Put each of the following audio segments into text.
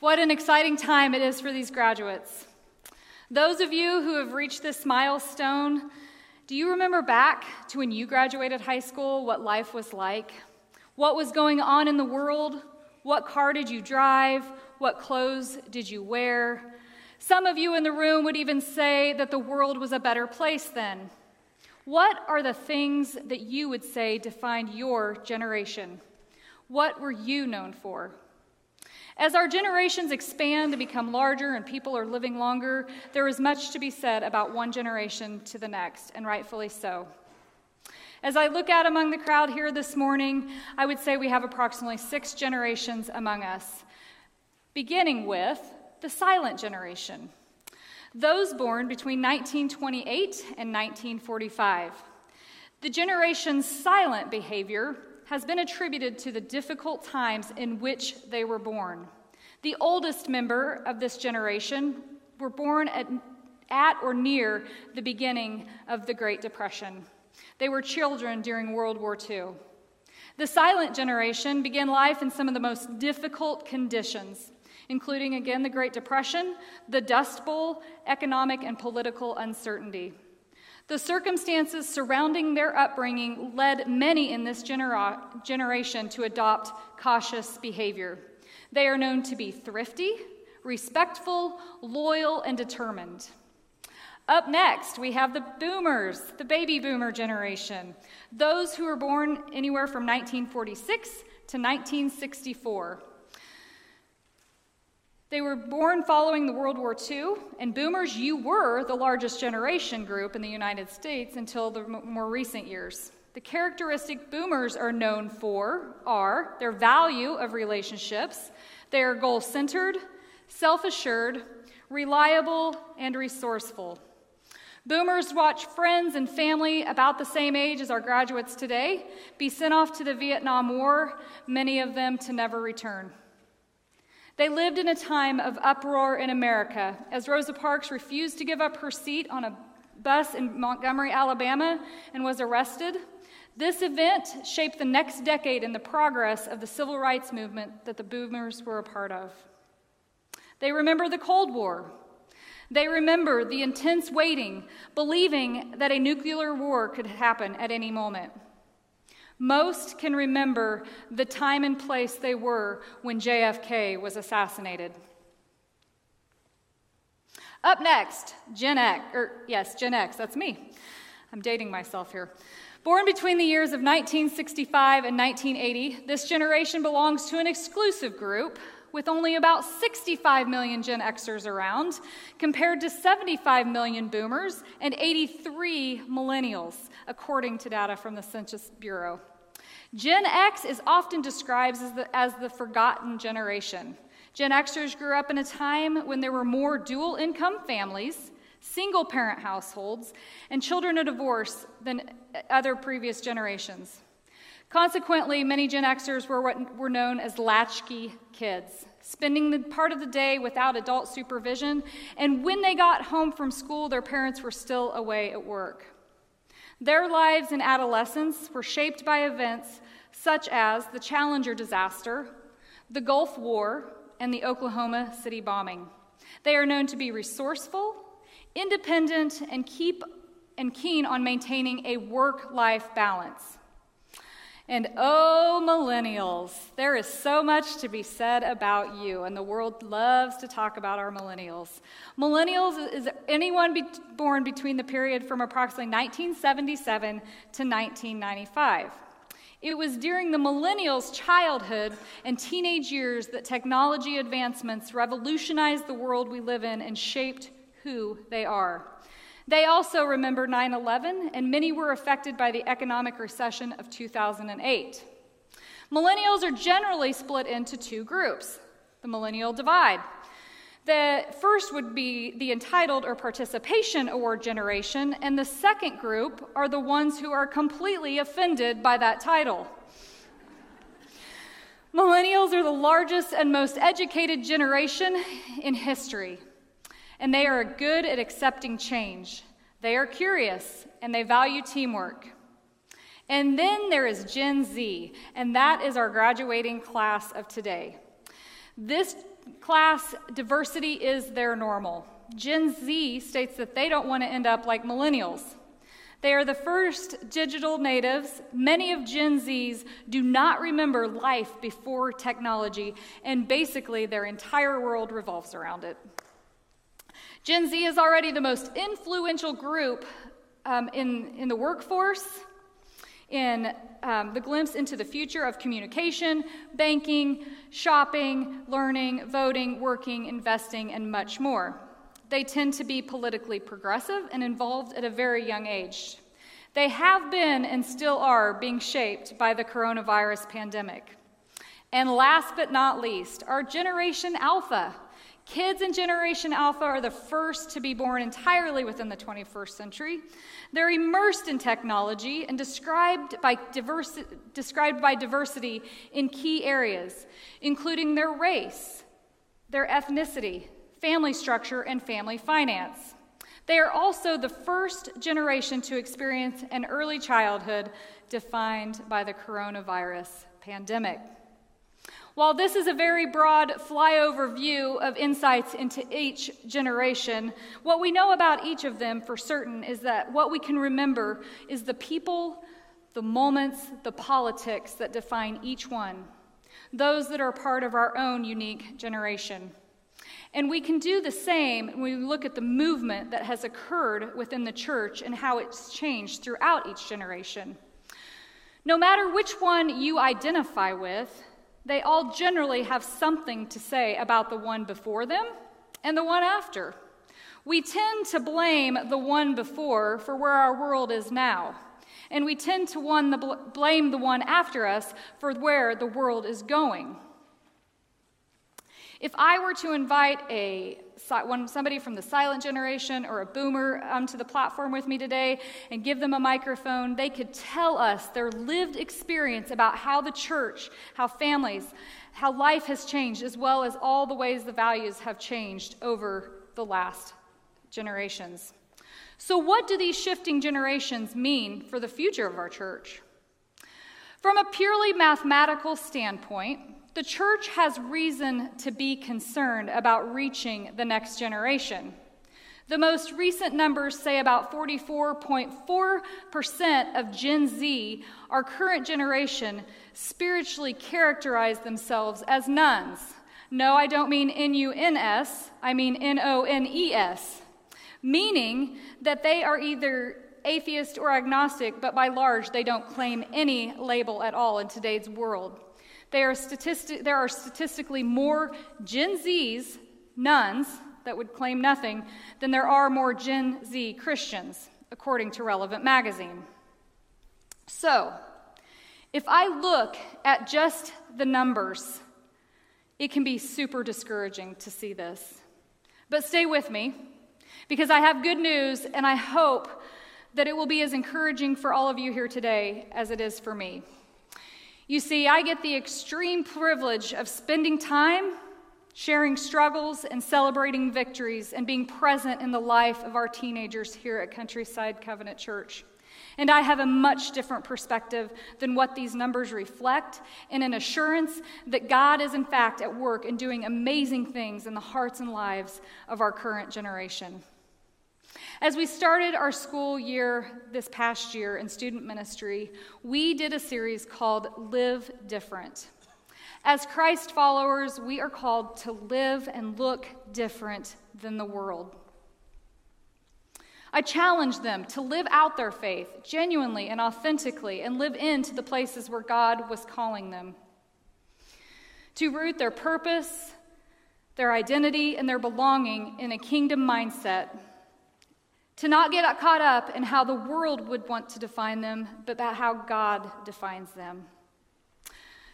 What an exciting time it is for these graduates. Those of you who have reached this milestone, do you remember back to when you graduated high school, what life was like? What was going on in the world? What car did you drive? What clothes did you wear? Some of you in the room would even say that the world was a better place then. What are the things that you would say defined your generation? What were you known for? As our generations expand and become larger and people are living longer, there is much to be said about one generation to the next, and rightfully so. As I look out among the crowd here this morning, I would say we have approximately six generations among us, beginning with the silent generation, those born between 1928 and 1945. The generation's silent behavior has been attributed to the difficult times in which they were born. The oldest member of this generation were born at, at or near the beginning of the Great Depression. They were children during World War II. The silent generation began life in some of the most difficult conditions, including again the Great Depression, the Dust Bowl, economic and political uncertainty. The circumstances surrounding their upbringing led many in this genera- generation to adopt cautious behavior. They are known to be thrifty, respectful, loyal, and determined. Up next, we have the boomers, the baby boomer generation, those who were born anywhere from 1946 to 1964. They were born following the World War II, and boomers, you were the largest generation group in the United States until the more recent years. The characteristic boomers are known for are their value of relationships, they are goal centered, self assured, reliable, and resourceful. Boomers watch friends and family about the same age as our graduates today be sent off to the Vietnam War, many of them to never return. They lived in a time of uproar in America as Rosa Parks refused to give up her seat on a bus in Montgomery, Alabama, and was arrested. This event shaped the next decade in the progress of the civil rights movement that the boomers were a part of. They remember the Cold War. They remember the intense waiting, believing that a nuclear war could happen at any moment. Most can remember the time and place they were when JFK was assassinated. Up next, Gen X, or yes, Gen X, that's me. I'm dating myself here. Born between the years of 1965 and 1980, this generation belongs to an exclusive group with only about 65 million Gen Xers around, compared to 75 million boomers and 83 millennials, according to data from the Census Bureau. Gen X is often described as the, as the forgotten generation. Gen Xers grew up in a time when there were more dual income families, single parent households, and children of divorce than other previous generations. Consequently, many Gen Xers were what were known as latchkey kids, spending the part of the day without adult supervision, and when they got home from school, their parents were still away at work. Their lives in adolescence were shaped by events such as the Challenger disaster, the Gulf War, and the Oklahoma City bombing. They are known to be resourceful, independent, and keep and keen on maintaining a work-life balance. And oh, millennials, there is so much to be said about you, and the world loves to talk about our millennials. Millennials is anyone be born between the period from approximately 1977 to 1995. It was during the millennials' childhood and teenage years that technology advancements revolutionized the world we live in and shaped who they are. They also remember 9 11, and many were affected by the economic recession of 2008. Millennials are generally split into two groups the millennial divide. The first would be the entitled or participation award generation, and the second group are the ones who are completely offended by that title. Millennials are the largest and most educated generation in history and they are good at accepting change. They are curious and they value teamwork. And then there is Gen Z, and that is our graduating class of today. This class diversity is their normal. Gen Z states that they don't want to end up like millennials. They are the first digital natives. Many of Gen Zs do not remember life before technology, and basically their entire world revolves around it. Gen Z is already the most influential group um, in, in the workforce, in um, the glimpse into the future of communication, banking, shopping, learning, voting, working, investing, and much more. They tend to be politically progressive and involved at a very young age. They have been and still are being shaped by the coronavirus pandemic. And last but not least, our Generation Alpha. Kids in Generation Alpha are the first to be born entirely within the 21st century. They're immersed in technology and described by, described by diversity in key areas, including their race, their ethnicity, family structure, and family finance. They are also the first generation to experience an early childhood defined by the coronavirus pandemic. While this is a very broad flyover view of insights into each generation, what we know about each of them for certain is that what we can remember is the people, the moments, the politics that define each one, those that are part of our own unique generation. And we can do the same when we look at the movement that has occurred within the church and how it's changed throughout each generation. No matter which one you identify with, they all generally have something to say about the one before them and the one after. We tend to blame the one before for where our world is now, and we tend to the bl- blame the one after us for where the world is going. If I were to invite a somebody from the silent generation or a boomer um, to the platform with me today and give them a microphone, they could tell us their lived experience about how the church, how families, how life has changed, as well as all the ways the values have changed over the last generations. So, what do these shifting generations mean for the future of our church? From a purely mathematical standpoint, the church has reason to be concerned about reaching the next generation. The most recent numbers say about 44.4% of Gen Z, our current generation, spiritually characterize themselves as nuns. No, I don't mean N U N S, I mean N O N E S, meaning that they are either atheist or agnostic, but by large, they don't claim any label at all in today's world. Are statistic, there are statistically more Gen Zs, nuns, that would claim nothing, than there are more Gen Z Christians, according to Relevant Magazine. So, if I look at just the numbers, it can be super discouraging to see this. But stay with me, because I have good news, and I hope that it will be as encouraging for all of you here today as it is for me. You see, I get the extreme privilege of spending time sharing struggles and celebrating victories and being present in the life of our teenagers here at Countryside Covenant Church. And I have a much different perspective than what these numbers reflect, and an assurance that God is, in fact, at work and doing amazing things in the hearts and lives of our current generation. As we started our school year this past year in student ministry, we did a series called Live Different. As Christ followers, we are called to live and look different than the world. I challenge them to live out their faith genuinely and authentically and live into the places where God was calling them. To root their purpose, their identity, and their belonging in a kingdom mindset to not get caught up in how the world would want to define them, but about how God defines them.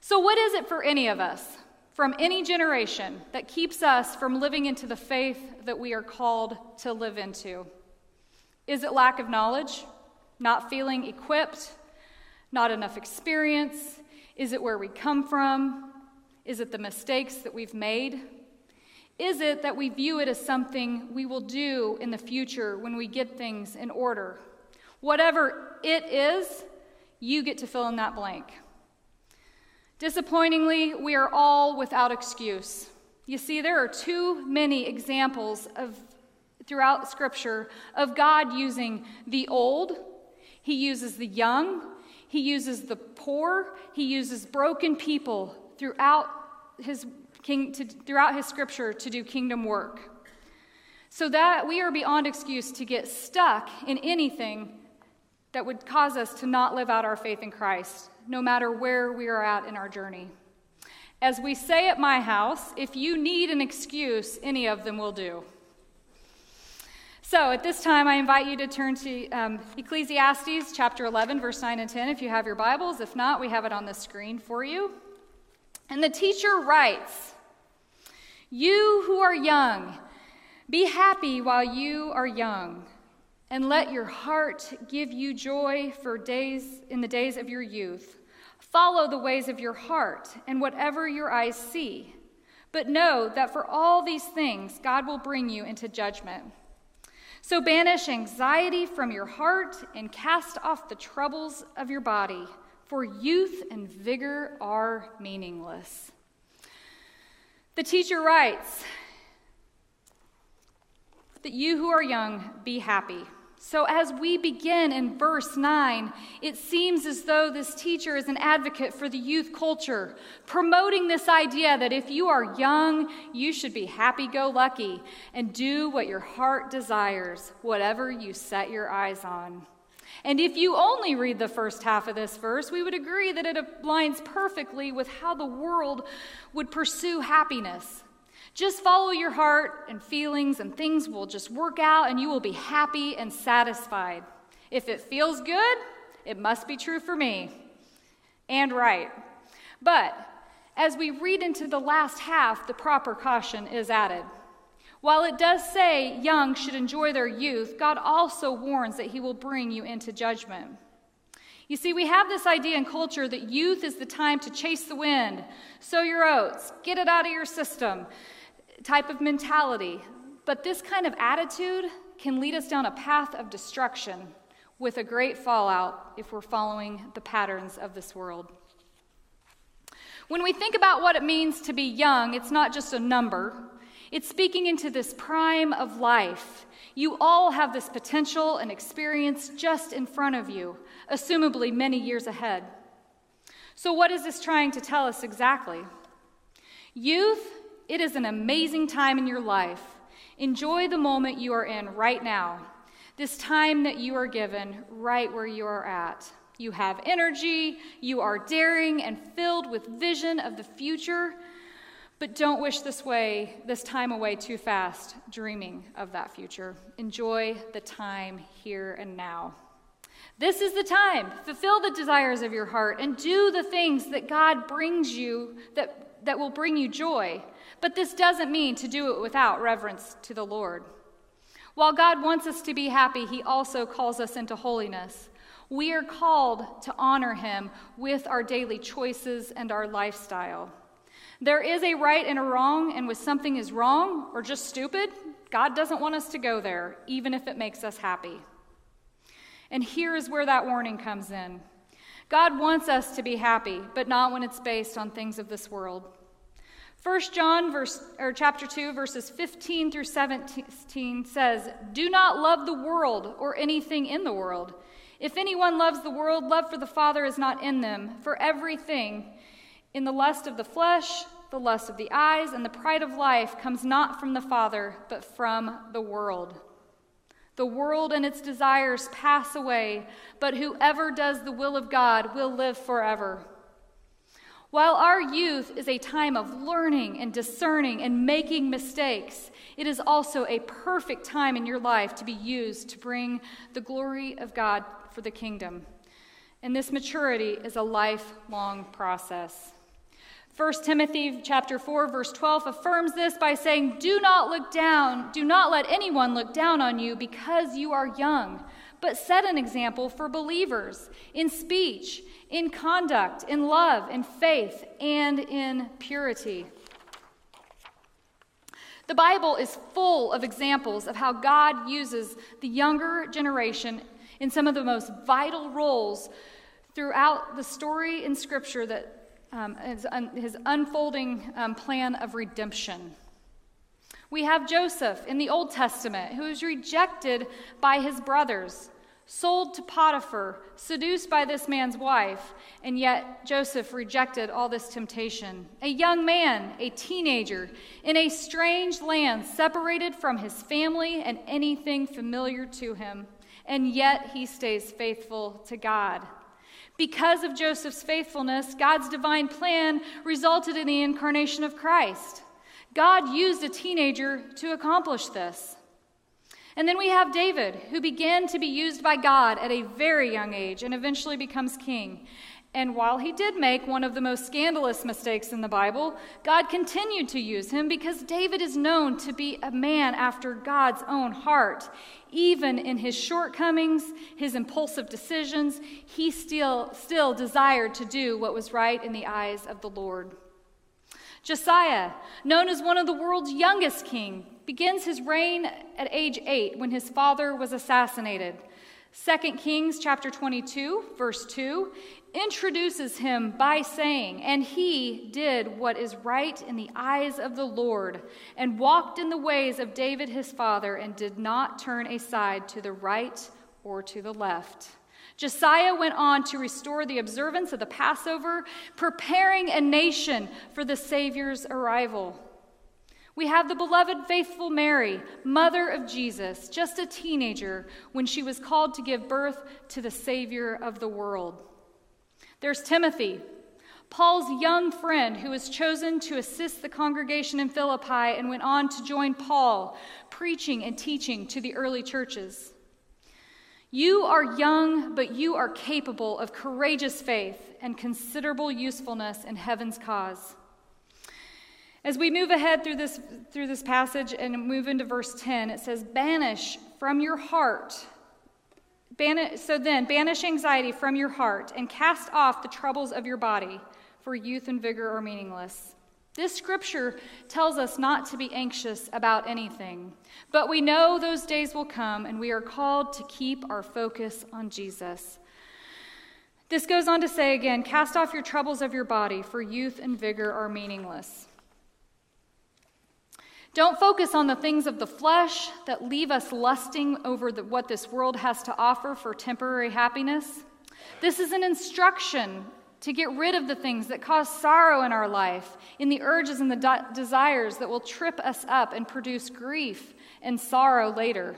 So, what is it for any of us from any generation that keeps us from living into the faith that we are called to live into? Is it lack of knowledge? Not feeling equipped? Not enough experience? Is it where we come from? Is it the mistakes that we've made? Is it that we view it as something we will do in the future when we get things in order? Whatever it is, you get to fill in that blank. Disappointingly, we are all without excuse. You see, there are too many examples of throughout Scripture of God using the old, He uses the young, He uses the poor, He uses broken people throughout His king, to, throughout His Scripture to do kingdom work. So that we are beyond excuse to get stuck in anything that would cause us to not live out our faith in Christ, no matter where we are at in our journey. As we say at my house, if you need an excuse, any of them will do. So at this time, I invite you to turn to um, Ecclesiastes chapter 11, verse 9 and 10, if you have your Bibles. If not, we have it on the screen for you. And the teacher writes You who are young, be happy while you are young, and let your heart give you joy for days in the days of your youth. Follow the ways of your heart and whatever your eyes see. But know that for all these things, God will bring you into judgment. So banish anxiety from your heart and cast off the troubles of your body, for youth and vigor are meaningless. The teacher writes that you who are young be happy. So, as we begin in verse 9, it seems as though this teacher is an advocate for the youth culture, promoting this idea that if you are young, you should be happy go lucky and do what your heart desires, whatever you set your eyes on. And if you only read the first half of this verse, we would agree that it aligns perfectly with how the world would pursue happiness. Just follow your heart and feelings, and things will just work out, and you will be happy and satisfied. If it feels good, it must be true for me. And right. But as we read into the last half, the proper caution is added. While it does say young should enjoy their youth, God also warns that He will bring you into judgment. You see, we have this idea in culture that youth is the time to chase the wind, sow your oats, get it out of your system, type of mentality. But this kind of attitude can lead us down a path of destruction with a great fallout if we're following the patterns of this world. When we think about what it means to be young, it's not just a number, it's speaking into this prime of life. You all have this potential and experience just in front of you, assumably many years ahead. So, what is this trying to tell us exactly? Youth it is an amazing time in your life. Enjoy the moment you are in right now, this time that you are given right where you are at. You have energy, you are daring and filled with vision of the future, but don't wish this way, this time away too fast, dreaming of that future. Enjoy the time here and now. This is the time. Fulfill the desires of your heart and do the things that God brings you that, that will bring you joy. But this doesn't mean to do it without reverence to the Lord. While God wants us to be happy, He also calls us into holiness. We are called to honor Him with our daily choices and our lifestyle. There is a right and a wrong, and when something is wrong or just stupid, God doesn't want us to go there, even if it makes us happy. And here is where that warning comes in God wants us to be happy, but not when it's based on things of this world. 1 John verse or chapter 2 verses 15 through 17 says, "Do not love the world or anything in the world. If anyone loves the world, love for the Father is not in them. For everything in the lust of the flesh, the lust of the eyes, and the pride of life comes not from the Father, but from the world." The world and its desires pass away, but whoever does the will of God will live forever. While our youth is a time of learning and discerning and making mistakes, it is also a perfect time in your life to be used to bring the glory of God for the kingdom. And this maturity is a lifelong process. 1 Timothy chapter 4 verse 12 affirms this by saying, "Do not look down, do not let anyone look down on you because you are young, but set an example for believers in speech, in conduct, in love, in faith, and in purity. The Bible is full of examples of how God uses the younger generation in some of the most vital roles throughout the story in Scripture that um, his, un, his, unfolding um, plan of redemption. We have Joseph in the Old Testament, who is rejected by his brothers, sold to Potiphar, seduced by this man's wife, and yet Joseph rejected all this temptation. A young man, a teenager, in a strange land, separated from his family and anything familiar to him, and yet he stays faithful to God. Because of Joseph's faithfulness, God's divine plan resulted in the incarnation of Christ. God used a teenager to accomplish this. And then we have David, who began to be used by God at a very young age and eventually becomes king. And while he did make one of the most scandalous mistakes in the Bible, God continued to use him because David is known to be a man after God's own heart. Even in his shortcomings, his impulsive decisions, he still, still desired to do what was right in the eyes of the Lord. Josiah, known as one of the world's youngest king, begins his reign at age 8 when his father was assassinated. 2 Kings chapter 22 verse 2 introduces him by saying, "And he did what is right in the eyes of the Lord, and walked in the ways of David his father, and did not turn aside to the right or to the left." Josiah went on to restore the observance of the Passover, preparing a nation for the Savior's arrival. We have the beloved, faithful Mary, mother of Jesus, just a teenager when she was called to give birth to the Savior of the world. There's Timothy, Paul's young friend who was chosen to assist the congregation in Philippi and went on to join Paul, preaching and teaching to the early churches. You are young, but you are capable of courageous faith and considerable usefulness in heaven's cause. As we move ahead through this, through this passage and move into verse 10, it says, Banish from your heart. Banish, so then, banish anxiety from your heart and cast off the troubles of your body, for youth and vigor are meaningless. This scripture tells us not to be anxious about anything, but we know those days will come and we are called to keep our focus on Jesus. This goes on to say again cast off your troubles of your body, for youth and vigor are meaningless. Don't focus on the things of the flesh that leave us lusting over the, what this world has to offer for temporary happiness. This is an instruction to get rid of the things that cause sorrow in our life, in the urges and the de- desires that will trip us up and produce grief and sorrow later.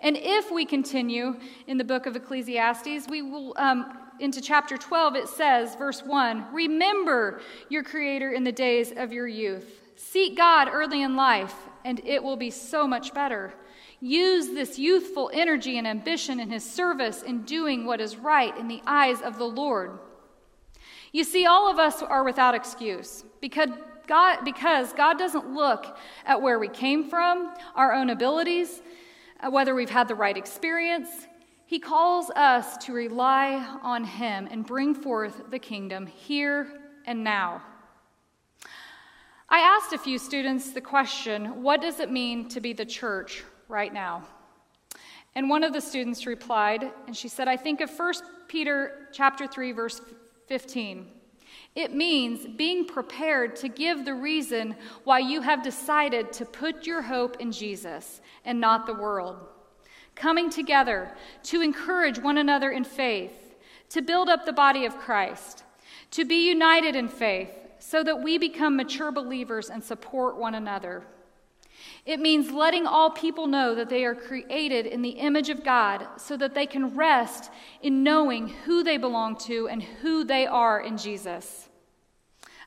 And if we continue in the book of Ecclesiastes, we will, um, into chapter 12, it says, verse 1 Remember your Creator in the days of your youth. Seek God early in life, and it will be so much better. Use this youthful energy and ambition in His service in doing what is right in the eyes of the Lord. You see, all of us are without excuse because God, because God doesn't look at where we came from, our own abilities, uh, whether we've had the right experience. He calls us to rely on Him and bring forth the kingdom here and now. I asked a few students the question what does it mean to be the church right now? And one of the students replied, and she said, I think of 1 Peter chapter 3, verse 15. It means being prepared to give the reason why you have decided to put your hope in Jesus and not the world. Coming together to encourage one another in faith, to build up the body of Christ, to be united in faith, so that we become mature believers and support one another. It means letting all people know that they are created in the image of God so that they can rest in knowing who they belong to and who they are in Jesus.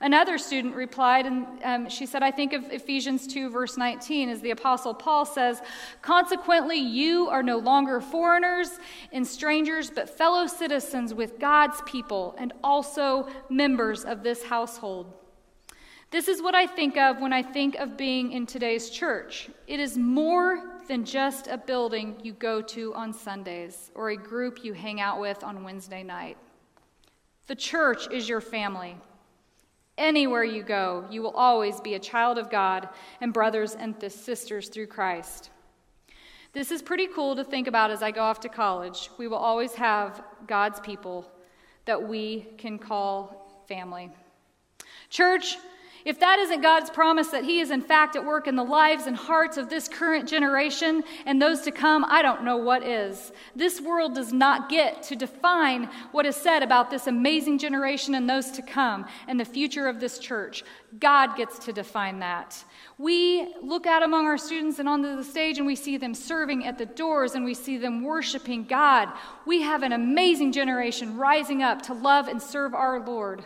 Another student replied, and um, she said, I think of Ephesians 2, verse 19, as the Apostle Paul says, Consequently, you are no longer foreigners and strangers, but fellow citizens with God's people and also members of this household. This is what I think of when I think of being in today's church. It is more than just a building you go to on Sundays or a group you hang out with on Wednesday night. The church is your family. Anywhere you go, you will always be a child of God and brothers and sisters through Christ. This is pretty cool to think about as I go off to college. We will always have God's people that we can call family. Church, if that isn't God's promise that He is in fact at work in the lives and hearts of this current generation and those to come, I don't know what is. This world does not get to define what is said about this amazing generation and those to come and the future of this church. God gets to define that. We look out among our students and onto the stage and we see them serving at the doors and we see them worshiping God. We have an amazing generation rising up to love and serve our Lord.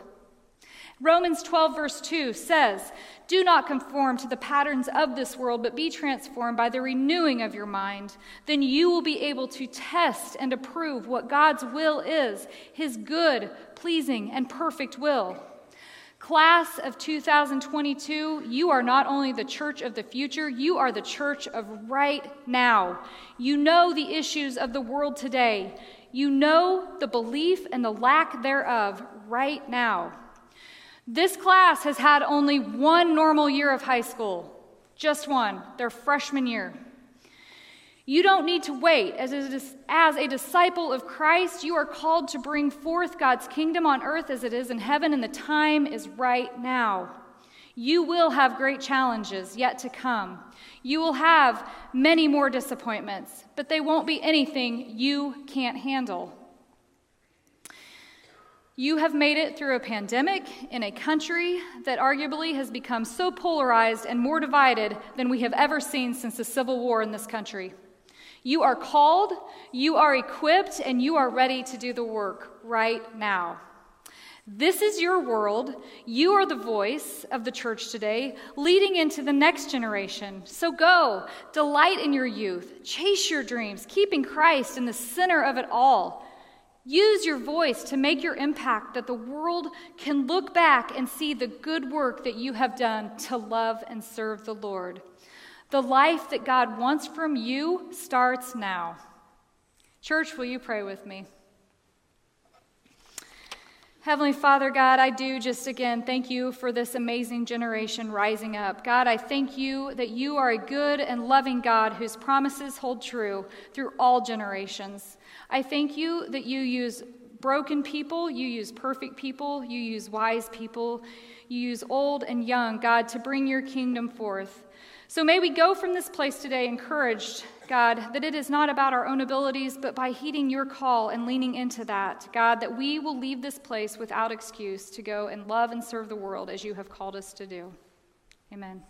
Romans 12, verse 2 says, Do not conform to the patterns of this world, but be transformed by the renewing of your mind. Then you will be able to test and approve what God's will is, his good, pleasing, and perfect will. Class of 2022, you are not only the church of the future, you are the church of right now. You know the issues of the world today. You know the belief and the lack thereof right now. This class has had only one normal year of high school, just one, their freshman year. You don't need to wait. As a, as a disciple of Christ, you are called to bring forth God's kingdom on earth as it is in heaven, and the time is right now. You will have great challenges yet to come. You will have many more disappointments, but they won't be anything you can't handle. You have made it through a pandemic in a country that arguably has become so polarized and more divided than we have ever seen since the Civil War in this country. You are called, you are equipped, and you are ready to do the work right now. This is your world. You are the voice of the church today, leading into the next generation. So go, delight in your youth, chase your dreams, keeping Christ in the center of it all. Use your voice to make your impact that the world can look back and see the good work that you have done to love and serve the Lord. The life that God wants from you starts now. Church, will you pray with me? Heavenly Father, God, I do just again thank you for this amazing generation rising up. God, I thank you that you are a good and loving God whose promises hold true through all generations. I thank you that you use broken people, you use perfect people, you use wise people, you use old and young, God, to bring your kingdom forth. So may we go from this place today encouraged, God, that it is not about our own abilities, but by heeding your call and leaning into that, God, that we will leave this place without excuse to go and love and serve the world as you have called us to do. Amen.